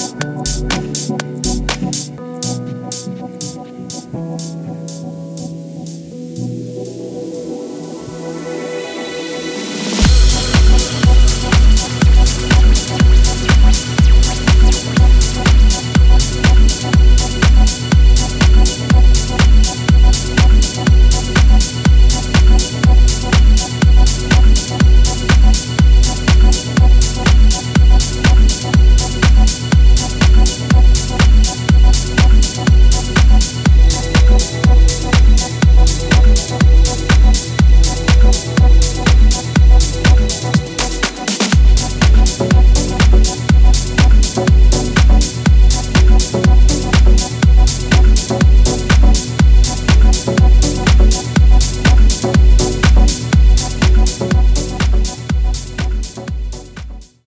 Peace.